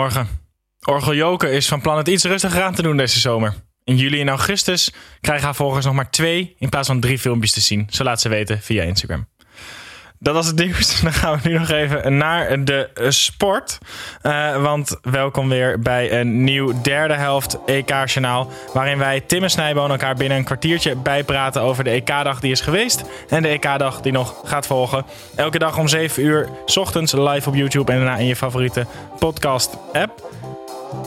Goedemorgen. Orgel Joker is van plan het iets rustiger aan te doen deze zomer. In juli en augustus krijgen haar volgers nog maar twee in plaats van drie filmpjes te zien. Zo laat ze weten via Instagram. Dat was het nieuws. Dan gaan we nu nog even naar de eh, sport. Uh, want welkom weer bij een nieuw derde helft EK-journaal. Waarin wij Tim en Snijboon elkaar binnen een kwartiertje bijpraten over de EK-dag die is geweest. En de EK-dag die nog gaat volgen. Elke dag om 7 uur, s ochtends live op YouTube en daarna in je favoriete podcast-app.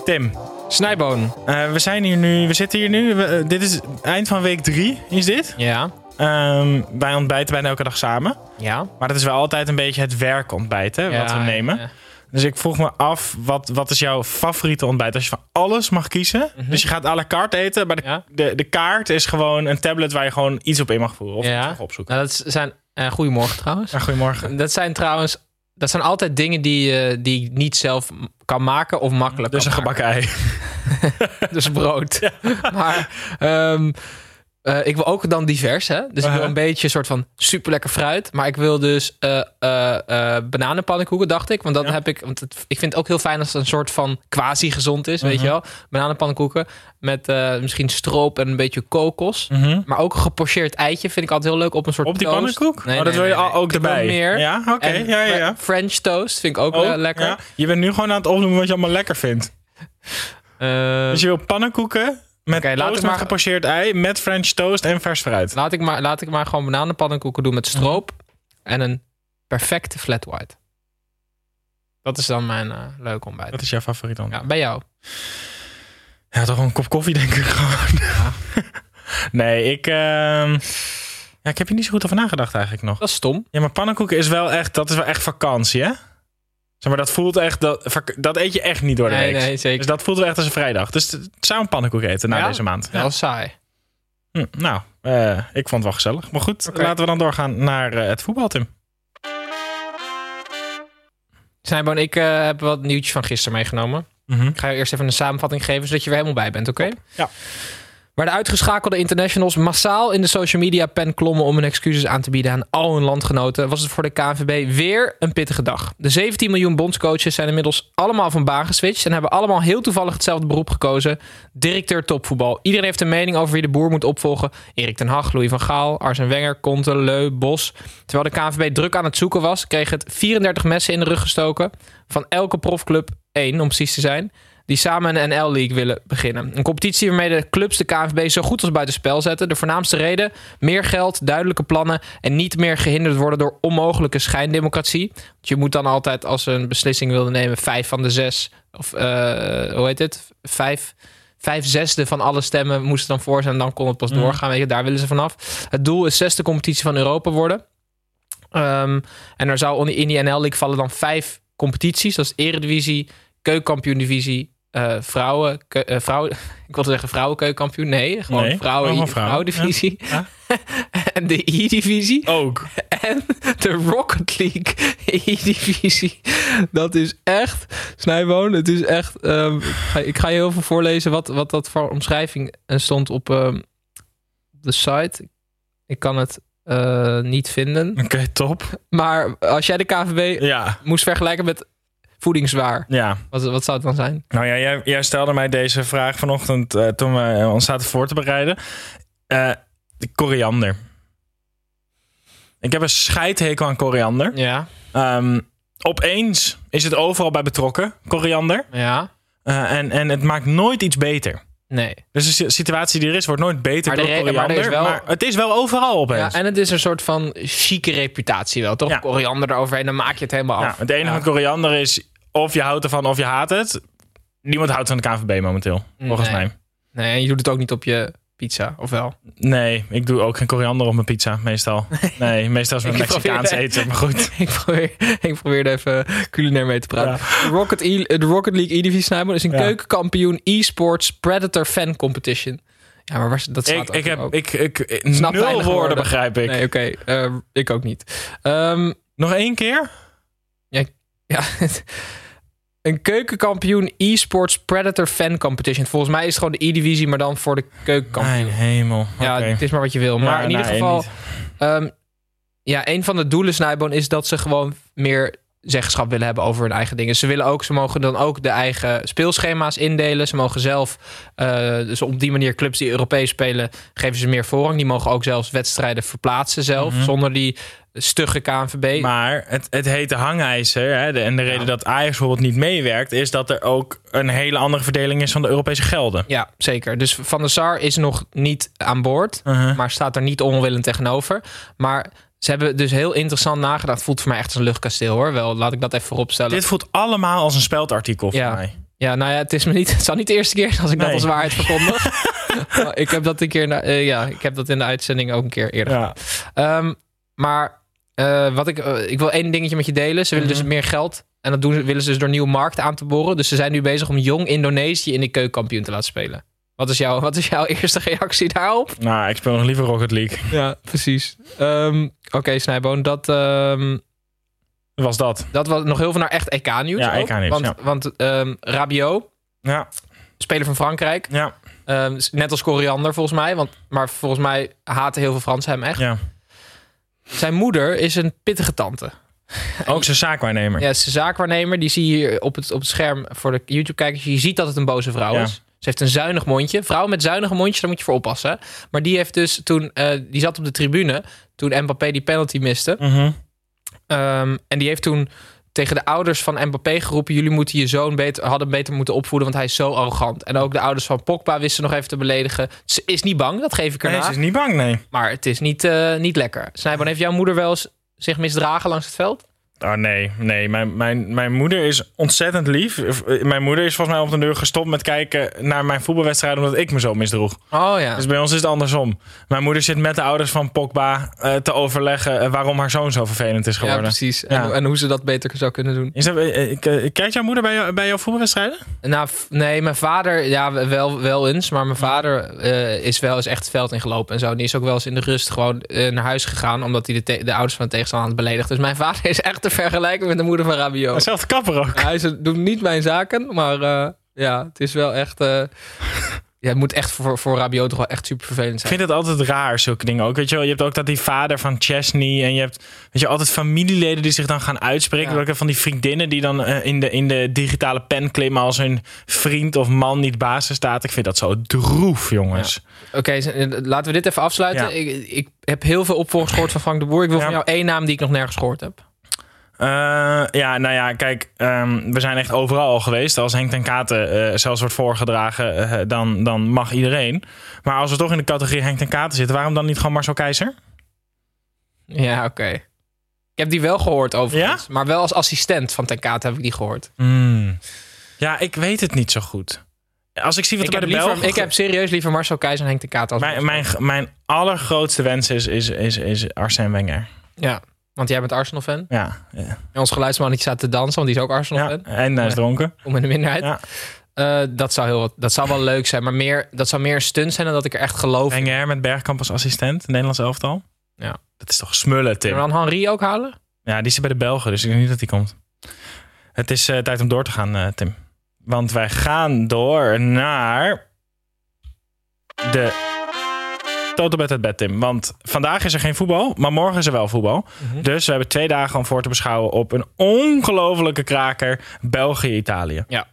Tim. Snijboon. Uh, we zijn hier nu, we zitten hier nu. We, dit is eind van week 3, is dit? Ja. Um, wij ontbijten bijna elke dag samen. Ja. Maar dat is wel altijd een beetje het werkontbijten ja, wat we nemen. Ja. Dus ik vroeg me af, wat, wat is jouw favoriete ontbijt? Als je van alles mag kiezen. Mm -hmm. Dus je gaat à la carte eten. Maar de, ja. de, de, kaart is gewoon een tablet waar je gewoon iets op in mag voeren. Of ja. opzoeken. Nou, dat zijn, uh, goedemorgen trouwens. Goedemorgen. Dat zijn trouwens, dat zijn altijd dingen die, uh, die ik niet zelf kan maken of makkelijk Dus een gebakken ei. dus brood. Maar... Um, uh, ik wil ook dan divers, hè? Dus ik wil een beetje een soort van super lekker fruit. Maar ik wil dus uh, uh, bananenpannenkoeken, dacht ik. Want dat ja. heb ik. Want het, ik vind het ook heel fijn als het een soort van quasi gezond is, weet je wel? Bananenpannenkoeken met misschien stroop en een beetje kokos. Maar ook een gepocheerd eitje vind ik altijd heel leuk op een soort Op die toast. pannenkoek? Nee, oh, dat nee, wil je nee, al ook ik erbij. meer. Ja, oké. Okay. Ja, ja, ja. French toast vind ik ook Oh, lekker. ja. Je bent nu gewoon aan het opnoemen wat je allemaal lekker vindt. dus je wil pannenkoeken met laat ik ik maar ei, met French toast en vers fruit. Laat ik, maar, laat ik maar gewoon bananenpannenkoeken doen met stroop. En een perfecte flat white. Dat is dan mijn eh leuke ontbijt. Wat is jouw favoriet dan? Ja, bij jou. Ja, toch een kop koffie denk ik gewoon. nee, ik... ehm, Ja, ik heb hier niet zo goed over nagedacht eigenlijk nog. Dat is stom. Ja, maar pannenkoeken is wel echt... Dat is wel echt vakantie, hè? Zeg maar, dat voelt echt... Dat, dat eet je echt niet door de Nee, week. nee, zeker. Dus dat voelt wel echt als een vrijdag. Dus het zou een pannenkoek eten na Ja? deze maand. Is saai. Hm, nou, eh, ik vond het wel gezellig. Maar goed, laten we dan doorgaan naar eh, het voetbal, Tim. Snijboon, ik eh, heb wat nieuwtjes van gisteren meegenomen. Ik ga je eerst even een samenvatting geven, zodat je er helemaal bij bent, oké? Ja. Waar de uitgeschakelde internationals massaal in de social media pen klommen om hun excuses aan te bieden aan al hun landgenoten, was het voor de KNVB weer een pittige dag. De 17 miljoen bondscoaches zijn inmiddels allemaal van baan geswitcht en hebben allemaal heel toevallig hetzelfde beroep gekozen: directeur topvoetbal. Iedereen heeft een mening over wie de boer moet opvolgen: Erik ten Hag, Louis van Gaal, Arsene Wenger, Conte, Leu, Bos. Terwijl de KNVB druk aan het zoeken was, kreeg het 34 messen in de rug gestoken van elke profclub één, om precies te zijn die samen een NL-league willen beginnen. Een competitie waarmee de clubs de KNVB zo goed als buitenspel zetten. De voornaamste reden, meer geld, duidelijke plannen... en niet meer gehinderd worden door onmogelijke schijndemocratie. Want je moet dan altijd, als ze een beslissing wilden nemen... vijf van de zes, of eh, hoe heet het? Vijf... Vijf zesde van alle stemmen moesten dan voor zijn en dan kon het pas Mhm. doorgaan. Weet je, daar willen ze vanaf. Het doel is zesde competitie van Europa worden. Ehm, en er zou in die NL-league vallen dan vijf competities. Dat is Eredivisie, Keukenkampioen-divisie, eh, vrouwen, eh, vrouwen, ik wilde zeggen vrouwenkeukenkampioen. Nee, gewoon Nee, vrouwen, vrouwendivisie. Ja. en de E-divisie. Ook. En de Rocket League E-divisie. Dat is echt, Snijboon, het is echt... ehm, ik, ga, je heel veel voorlezen wat, wat dat voor omschrijving eh, stond op ehm, de site. Ik kan het niet vinden. Oké, top. Maar als jij de KVB Ja, moest vergelijken met voedingswaar, ja. wat, wat zou het dan zijn? Nou ja, jij, jij stelde mij deze vraag vanochtend eh, toen we eh, ons zaten voor te bereiden. Eh, de koriander. Ik heb een scheidhekel aan koriander. Ja, Ehm, opeens is het overal bij betrokken, koriander. ja. Eh, en, en het maakt nooit iets beter. Nee. Dus de si- situatie die er is, wordt nooit beter Maar de door re- maar koriander. is Maar, wel- het is wel overal Ja, opeens. en het is een soort van chique reputatie wel, toch? Ja. Koriander eroverheen, dan maak je het helemaal Ja, af. het enige Ja. met koriander is of je houdt ervan of je haat het. Niemand houdt van de KNVB momenteel, volgens Nee. mij. Nee, en je doet het ook niet op je pizza, of wel? Nee, ik doe ook geen koriander op mijn pizza, meestal. Nee, meestal is met Mexicaans probeer- eten, maar goed. ik, probeer, ik probeerde even culinair mee te praten. De, Rocket e, de Rocket League E-Divisie Snijboon is een Ja. keukenkampioen e-sports Predator fan competition. Ja, maar waar, dat staat Ik, ik heb ook. ik, ik, ik- Snap nul woorden. begrijp ik. Nee, oké. eh, ik ook niet. Ehm, Nog één keer? ja, een keukenkampioen e-sports Predator fan competition. Volgens mij is het gewoon de E-divisie, maar dan voor de keukenkampioen. Mijn hemel. Ja, het is maar wat je wil. Maar Ja, in ieder nee, geval, ehm, ja, een van de doelen Snijboon is dat ze gewoon meer zeggenschap willen hebben over hun eigen dingen. Ze willen ook, ze mogen dan ook de eigen speelschema's indelen. Ze mogen zelf, eh, dus op die manier clubs die Europees spelen, geven ze meer voorrang. Die mogen ook zelfs wedstrijden verplaatsen zelf, Mhm. zonder die stugge KNVB. Maar het, het hete hangijzer, hè, de, en de reden Ja. dat Ajax bijvoorbeeld niet meewerkt, is dat er ook een hele andere verdeling is van de Europese gelden. Ja, zeker. Dus Van der Sar is nog niet aan boord, Uh-huh. maar staat er niet onwillend tegenover. Maar ze hebben dus heel interessant nagedacht. Voelt voor mij echt als een luchtkasteel hoor. Wel, laat ik dat even vooropstellen. Dit voelt allemaal als een speldartikel voor Ja. mij. Ja, nou ja, het is me niet. Het zal niet de eerste keer zijn als ik dat als waarheid verkondig. Ik heb dat een keer. na- eh, ja, ik heb dat in de uitzending ook een keer eerder. Ja. Ehm, maar eh, wat ik, eh, ik wil één dingetje met je delen. Ze willen Mhm. dus meer geld. En dat doen, ze- willen ze dus door nieuwe markten aan te boren. Dus ze zijn nu bezig om jong Indonesië in de keukenkampioen te laten spelen. Wat is, jouw, wat is jouw eerste reactie daarop? Nou, ik speel nog liever Rocket League. Ja, precies. Ehm, Oké, Snijboon, dat, ehm, Was dat? dat was nog heel veel naar echt EK-nieuws. Ja, ook. EK-nieuws, Want, ja. want ehm, Rabiot, Ja. speler van Frankrijk, Ja. Ehm, net als Coriander volgens mij. Want, maar volgens mij haten heel veel Fransen hem echt. ja. Zijn moeder is een pittige tante. Ook zijn zaakwaarnemer. Ja, een zaakwaarnemer. Die zie je hier op het, op het scherm voor de YouTube-kijkers. Je ziet dat het een boze vrouw Ja. is. Ze heeft een zuinig mondje. Vrouwen met zuinige mondjes, daar moet je voor oppassen. Maar die heeft dus toen... eh, die zat op de tribune toen Mbappé die penalty miste. Mhm. Ehm, en die heeft toen tegen de ouders van Mbappé geroepen... jullie moeten je zoon beter, hadden beter moeten opvoeden... want hij is zo arrogant. En ook de ouders van Pogba wisten nog even te beledigen. Ze is niet bang, dat geef ik erna. Nee, ze is niet bang, nee. Maar het is niet, eh, niet lekker. Snijboon, heeft jouw moeder wel eens zich misdragen langs het veld? Oh nee, nee. Mijn, mijn, mijn moeder is ontzettend lief. Mijn moeder is volgens mij op de deur gestopt met kijken naar mijn voetbalwedstrijden omdat ik me zo misdroeg. Oh ja. Dus bij ons is het andersom. Mijn moeder zit met de ouders van Pogba eh, te overleggen eh, waarom haar zoon zo vervelend is ja, geworden. precies. En, Ja. en hoe ze dat beter zou kunnen doen. Is dat, eh, eh, kijkt jouw moeder bij, jou, bij jouw voetbalwedstrijden? Nou, nee, mijn vader, ja, wel, wel eens. Maar mijn vader eh, is wel eens echt het veld ingelopen en zo. Die is ook wel eens in de rust gewoon eh, naar huis gegaan. Omdat hij de, de ouders van de tegenstander had beledigd. Dus mijn vader is echt te vergelijken met de moeder van Rabiot. Hetzelfde kapper ook. Hij is- doet niet mijn zaken, maar eh, ja, het is wel echt... eh, ja, het moet echt voor, voor Rabiot toch wel echt super vervelend Ik zijn. vind het altijd raar, zulke dingen ook. Weet je, wel, je hebt ook dat die vader van Chesney. En je hebt weet je, altijd familieleden die zich dan gaan uitspreken. Ja. Van die vriendinnen die dan eh, in, de, in de digitale pen klimmen als hun vriend of man niet basis staat. Ik vind dat zo droef, jongens. Oké, laten we dit even afsluiten. Ja. Ik, ik heb heel veel opvolgers gehoord van Frank de Boer. Ik wil van jou één naam die ik nog nergens gehoord heb. Eh, ja, nou ja, kijk, ehm, we zijn echt overal al geweest. Als Henk ten Katen eh, zelfs wordt voorgedragen, eh, dan, dan mag iedereen. Maar als we toch in de categorie Henk ten Katen zitten, waarom dan niet gewoon Marcel Keizer? Ja, oké. Ik heb die wel gehoord overigens. Maar wel als assistent van Ten Kate heb ik die gehoord. Hmm. Ja, ik weet het niet zo goed. Als ik zie wat Ik er bij de liever, Belgen... ik heb serieus liever Marcel Keizer en Henk Ten Kate als Mijn, mijn, mijn allergrootste wens is, is, is, is Arsène Wenger. Ja, want jij bent Arsenal-fan. Ja, ja. En ons geluidsmannetje staat te dansen, want die is ook ja. Arsenal-fan. en hij is dronken. Om in de minderheid. Ja. Eh, dat, zou heel, wat- dat zou wel leuk zijn. Maar meer, dat zou meer een stunt zijn dan dat ik er echt geloof in. Wenger met Bergkamp als assistent, Nederlands elftal. Ja. Dat is toch smullen, Tim? Kunnen we dan Henri ook halen? Ja, die zit bij de Belgen, dus ik denk niet dat die komt. Het is eh, tijd om door te gaan, eh, Tim. Want wij gaan door naar de Toto Bet het bed, Tim. Want vandaag is er geen voetbal, maar morgen is er wel voetbal. Mhm. Dus we hebben twee dagen om voor te beschouwen op een ongelofelijke kraker België-Italië. Ja.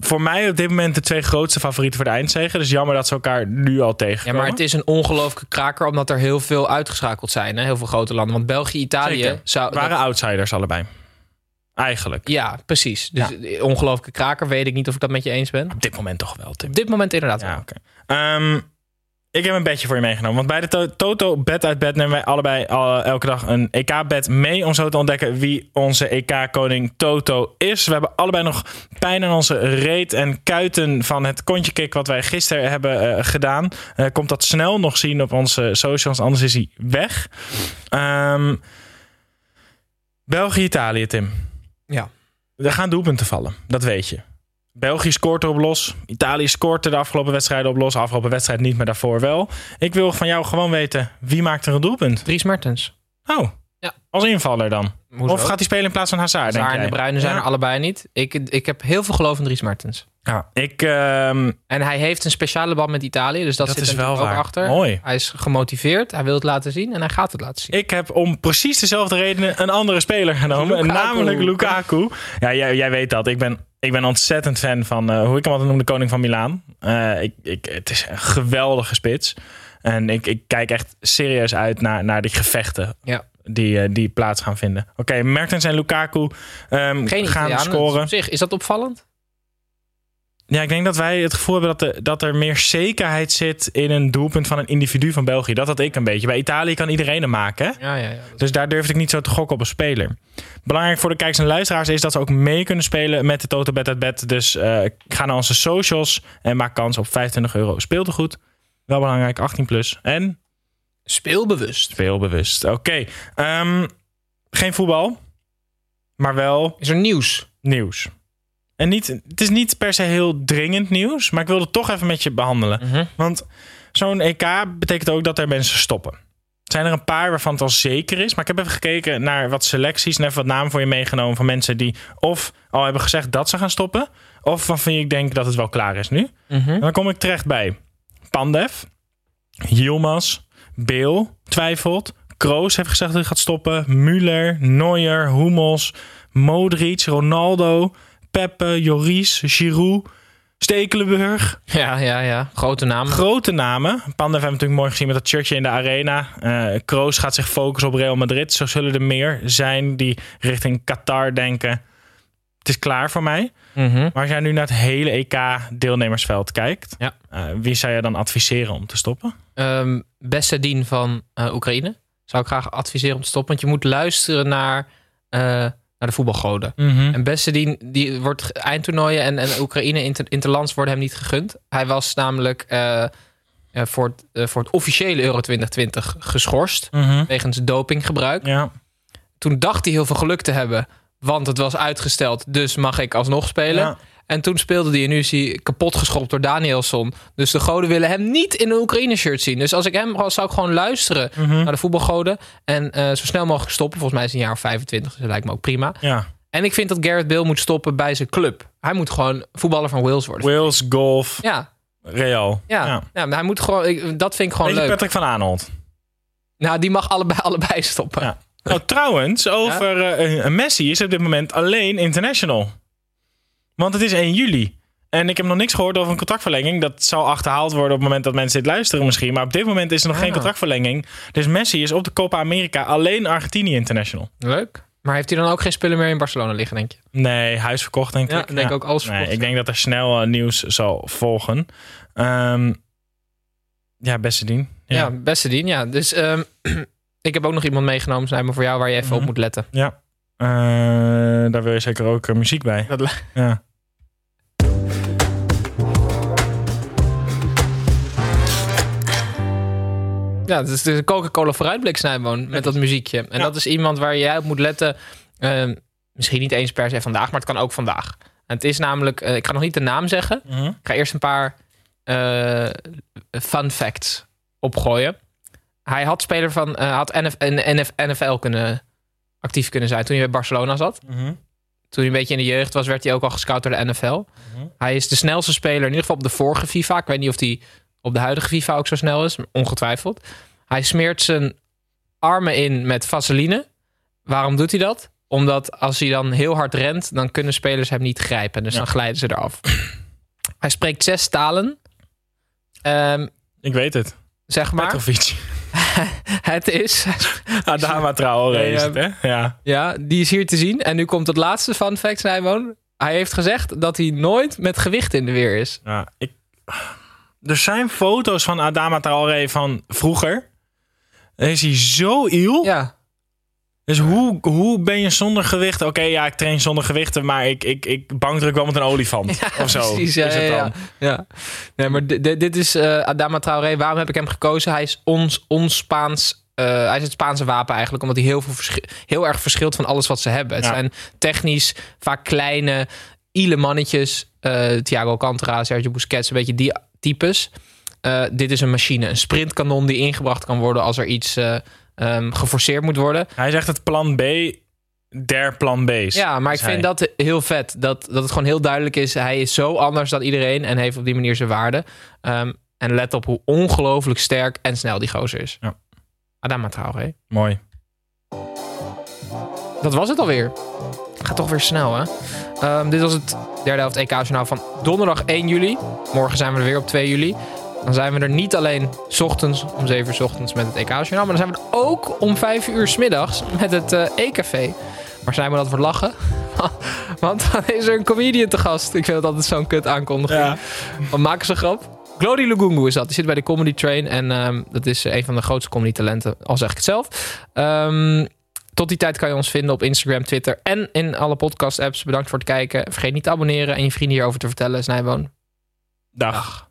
Voor mij op dit moment de twee grootste favorieten voor de eindzege. Dus jammer dat ze elkaar nu al Ja, tegenkomen. maar het is een ongelooflijke kraker, omdat er heel veel uitgeschakeld zijn. Hè? Heel veel grote landen. Want België, Italië Zeker. zou. waren dat- outsiders allebei. Eigenlijk. Ja, precies. Dus ongelooflijke kraker. Weet ik niet of ik dat met je eens ben. Op dit moment toch wel, Tim. Op dit moment inderdaad Ja, wel. oké. Ehm, ik heb een bedje voor je meegenomen. Want bij de to- Toto Bed uit Bed nemen wij allebei al- elke dag een EK-bed mee. Om zo te ontdekken wie onze EK-koning Toto is. We hebben allebei nog pijn aan onze reet en kuiten van het kontje kick wat wij gisteren hebben eh, gedaan. Eh, komt dat snel nog zien op onze socials, anders is hij weg. Ehm, België-Italië, Tim. Ja. Er gaan doelpunten vallen, dat weet je. België scoort erop los. Italië scoort er de afgelopen wedstrijden op los. Afgelopen wedstrijd niet, maar daarvoor wel. Ik wil van jou gewoon weten, wie maakt er een doelpunt? Dries Mertens. Oh, Ja. als invaller dan? Hoezo? Of gaat hij spelen in plaats van Hazard, denk Zaar en jij? de Bruyne zijn Ja. er allebei niet. Ik, ik heb heel veel geloof in Dries Mertens. Ja, ik, ehm, En hij heeft een speciale band met Italië. Dus dat, Dat zit is er wel ook waar. achter. Mooi. Hij is gemotiveerd. Hij wil het laten zien. En hij gaat het laten zien. ik heb om precies dezelfde redenen een andere speler genomen. Lukaku. Namelijk Lukaku. Ja, jij, jij weet dat. Ik ben, ik ben ontzettend fan van, eh, hoe ik hem altijd noem, de koning van Milaan. Eh, ik, ik, het is een geweldige spits. En ik, ik kijk echt serieus uit naar, naar die gevechten Ja. Die, eh, die plaats gaan vinden. Oké, Mertens en Lukaku ehm, Geen gaan scoren. Op zich, is dat opvallend? Ja, ik denk dat wij het gevoel hebben dat, er dat er meer zekerheid zit in een doelpunt van een individu van België. Dat had ik een beetje. Bij Italië kan iedereen hem maken. Ja, ja, ja. Dus daar durfde ik niet zo te gokken op een speler. Belangrijk voor de kijkers en luisteraars is dat ze ook mee kunnen spelen met de Toto Bet uit Bet. Dus eh, ga naar onze socials en maak kans op 25 euro speeltegoed. Wel belangrijk, 18 plus. En Speelbewust. speelbewust. Oké, ehm, geen voetbal, maar wel Is er nieuws? nieuws. En niet, het is niet per se heel dringend nieuws, maar ik wilde het toch even met je behandelen. Mhm. Want zo'n EK betekent ook dat er mensen stoppen. Er zijn er een paar waarvan het al zeker is. Maar ik heb even gekeken naar wat selecties en even wat namen voor je meegenomen van mensen die of al hebben gezegd dat ze gaan stoppen. Of waarvan ik denk dat het wel klaar is nu. Mhm. En dan kom ik terecht bij Pandev, Yilmaz, Beel twijfelt. Kroos heeft gezegd dat hij gaat stoppen. Müller, Neuer, Hummels, Modric, Ronaldo, Pepe, Joris, Giroud, Stekelenburg. Ja, ja, ja. Grote naam. Grote namen. Pandev hebben we natuurlijk mooi gezien met dat shirtje in de arena. Eh Kroos gaat zich focussen op Real Madrid. Zo zullen er meer zijn die richting Qatar denken. Het is klaar voor mij. Mhm. Maar als jij nu naar het hele EK-deelnemersveld kijkt, Ja. eh, wie zou je dan adviseren om te stoppen? Ehm Bessedin van eh, Oekraïne. Zou ik graag adviseren om te stoppen. Want je moet luisteren naar, eh, naar de voetbalgoden. En Bessedin, die wordt eindtoernooien en, en Oekraïne inter, interlands worden hem niet gegund. Hij was namelijk voor, het, voor het officiële Euro 2020 geschorst. Mhm. Wegens dopinggebruik. Ja. Toen dacht hij heel veel geluk te hebben. Want het was uitgesteld, dus mag ik alsnog spelen. Ja. En toen speelde hij en nu is hij kapot geschopt door Danielson. Dus de goden willen hem niet in een Oekraïne-shirt zien. Dus als ik hem was, zou ik gewoon luisteren Mhm. naar de voetbalgoden. En eh, zo snel mogelijk stoppen. Volgens mij is hij een jaar of 25, dus dat lijkt me ook prima. ja. En ik vind dat Garrett Bale moet stoppen bij zijn club. Hij moet gewoon voetballer van Wales worden. Wales, golf, Ja, Real. ja, ja. maar hij moet gewoon, ik, dat vind ik gewoon Beetje leuk. Patrick van Aanholt. Nou, die mag allebei, allebei stoppen. Ja. Oh, trouwens, over eh, Messi is op dit moment alleen international. Want het is 1 juli. En ik heb nog niks gehoord over een contractverlenging. Dat zal achterhaald worden op het moment dat mensen dit luisteren misschien. Maar op dit moment is er nog geen Ah. contractverlenging. Dus Messi is op de Copa America alleen Argentinië international. Leuk. Maar heeft hij dan ook geen spullen meer in Barcelona liggen, denk je? Nee, huis verkocht denk Ja, ik. ik denk ook alles Nee, verkocht. ik denk dat er snel eh, nieuws zal volgen. Ehm, ja, beste dien. Ja, beste dien. Ja, dus ehm, ik heb ook nog iemand meegenomen, zijn maar voor jou, waar je even Mhm. op moet letten. Ja. Eh, daar wil je zeker ook eh, muziek bij. Dat Ja. Ja, het is de Coca-Cola vooruitblik Snijboon met dat muziekje. En Ja. dat is iemand waar jij op moet letten. Ehm, misschien niet eens per se vandaag, maar het kan ook vandaag. En het is namelijk, eh, ik ga nog niet de naam zeggen. Mhm. Ik ga eerst een paar eh, fun facts opgooien. Hij had speler van, eh, had NF, NF, NFL kunnen, actief kunnen zijn toen hij bij Barcelona zat. Mhm. Toen hij een beetje in de jeugd was, werd hij ook al gescout door de NFL. Mhm. Hij is de snelste speler, in ieder geval op de vorige FIFA. Ik weet niet of hij op de huidige FIFA ook zo snel is, ongetwijfeld. Hij smeert zijn armen in met vaseline. Waarom doet hij dat? Omdat als hij dan heel hard rent, dan kunnen spelers hem niet grijpen. Dus Ja. dan glijden ze eraf. hij spreekt zes talen. Ehm, Ik weet het. zeg maar. Petrovic. het is... Adama Traoré is het, hè? Ja. Ja, die is hier te zien. En nu komt het laatste fun fact, Snijboon. Hij heeft gezegd dat hij nooit met gewicht in de weer is. ja ik... Er zijn foto's van Adama Traoré van vroeger. Dan is hij zo iel. Ja, Dus hoe, hoe ben je zonder gewicht? Oké, ja, ik train zonder gewichten, maar ik, ik, ik bankdruk wel met een olifant. of zo. precies. Ja, is het ja, dan. ja. Nee, maar di- di- dit is eh, Adama Traoré. Waarom heb ik hem gekozen? Hij is ons, ons Spaans... eh, hij is het Spaanse wapen eigenlijk, omdat hij heel, veel heel erg verschilt van alles wat ze hebben. Het Ja. zijn technisch vaak kleine, ile mannetjes. eh, Thiago Alcantara, Sergio Busquets, een beetje die types. Dit is een machine, een sprintkanon die ingebracht kan worden als er iets eh, ehm, geforceerd moet worden. Hij zegt het plan B der plan B's. Ja, maar ik vind hij. dat heel vet. Dat, dat het gewoon heel duidelijk is. Hij is zo anders dan iedereen en heeft op die manier zijn waarde. Ehm, en let op hoe ongelooflijk sterk en snel die gozer is. Ja. Adama Traoré. Mooi. Dat was het alweer. Gaat toch weer snel, hè? Ehm, dit was het derde helft EK-journaal van donderdag 1 juli. Morgen zijn we er weer op 2 juli. Dan zijn we er niet alleen 's ochtends om 7 uur 's ochtends met het EK-journaal... maar dan zijn we er ook om 5 uur 's middags met het eh, E-café. Maar zijn we dat voor lachen? Want dan is er een comedian te gast. Ik vind dat altijd zo'n kut aankondiging. Ja. Maken ze grap. Glody Lugungu is dat. Die zit bij de Comedy Train. En ehm, dat is een van de grootste comedy talenten. Al zeg ik het zelf. Ehm, tot die tijd kan je ons vinden op Instagram, Twitter en in alle podcast apps. Bedankt voor het kijken. Vergeet niet te abonneren en je vrienden hierover te vertellen. Snijboon. Dag.